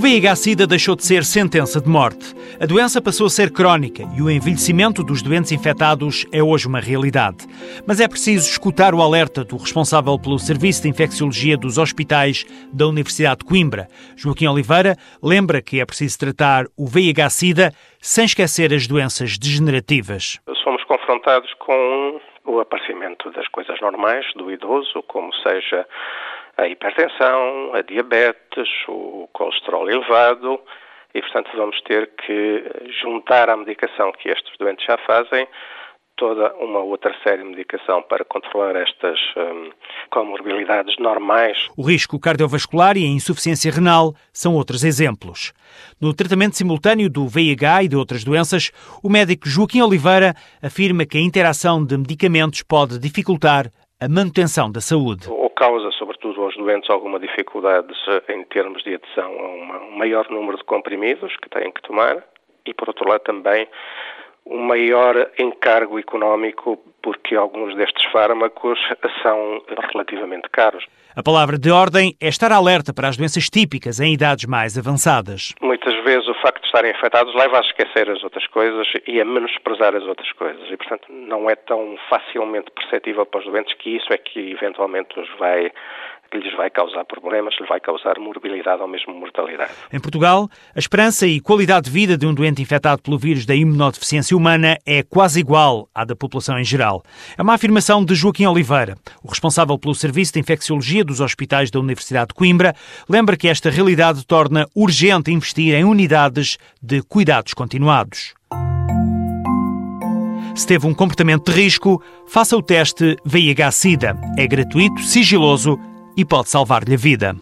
VIH-Sida deixou de ser sentença de morte. A doença passou a ser crónica e o envelhecimento dos doentes infectados é hoje uma realidade. Mas é preciso escutar o alerta do responsável pelo Serviço de Infecciologia dos Hospitais da Universidade de Coimbra. Joaquim Oliveira lembra que é preciso tratar o VIH-Sida sem esquecer as doenças degenerativas. Somos confrontados com o aparecimento das coisas normais do idoso, como seja a hipertensão, a diabetes, o colesterol elevado e, portanto, vamos ter que juntar à medicação que estes doentes já fazem toda uma outra série de medicação para controlar estas hum, comorbilidades normais. O risco cardiovascular e a insuficiência renal são outros exemplos. No tratamento simultâneo do VIH e de outras doenças, o médico Joaquim Oliveira afirma que a interação de medicamentos pode dificultar a manutenção da saúde. Causa, sobretudo aos doentes, alguma dificuldade em termos de adesão a um maior número de comprimidos que têm que tomar e, por outro lado, também um maior encargo económico, porque alguns destes fármacos são relativamente caros. A palavra de ordem é estar alerta para as doenças típicas em idades mais avançadas. Vezes o facto de estarem afetados leva a esquecer as outras coisas e a menosprezar as outras coisas. E, portanto, não é tão facilmente perceptível para os doentes que isso é que eventualmente os vai que lhes vai causar problemas, lhes vai causar morbilidade ou mesmo mortalidade. Em Portugal, a esperança e qualidade de vida de um doente infectado pelo vírus da imunodeficiência humana é quase igual à da população em geral. É uma afirmação de Joaquim Oliveira, o responsável pelo Serviço de Infecciologia dos Hospitais da Universidade de Coimbra, lembra que esta realidade torna urgente investir em unidades de cuidados continuados. Se teve um comportamento de risco, faça o teste VIH-Sida. É gratuito, sigiloso e pode salvar-lhe a vida.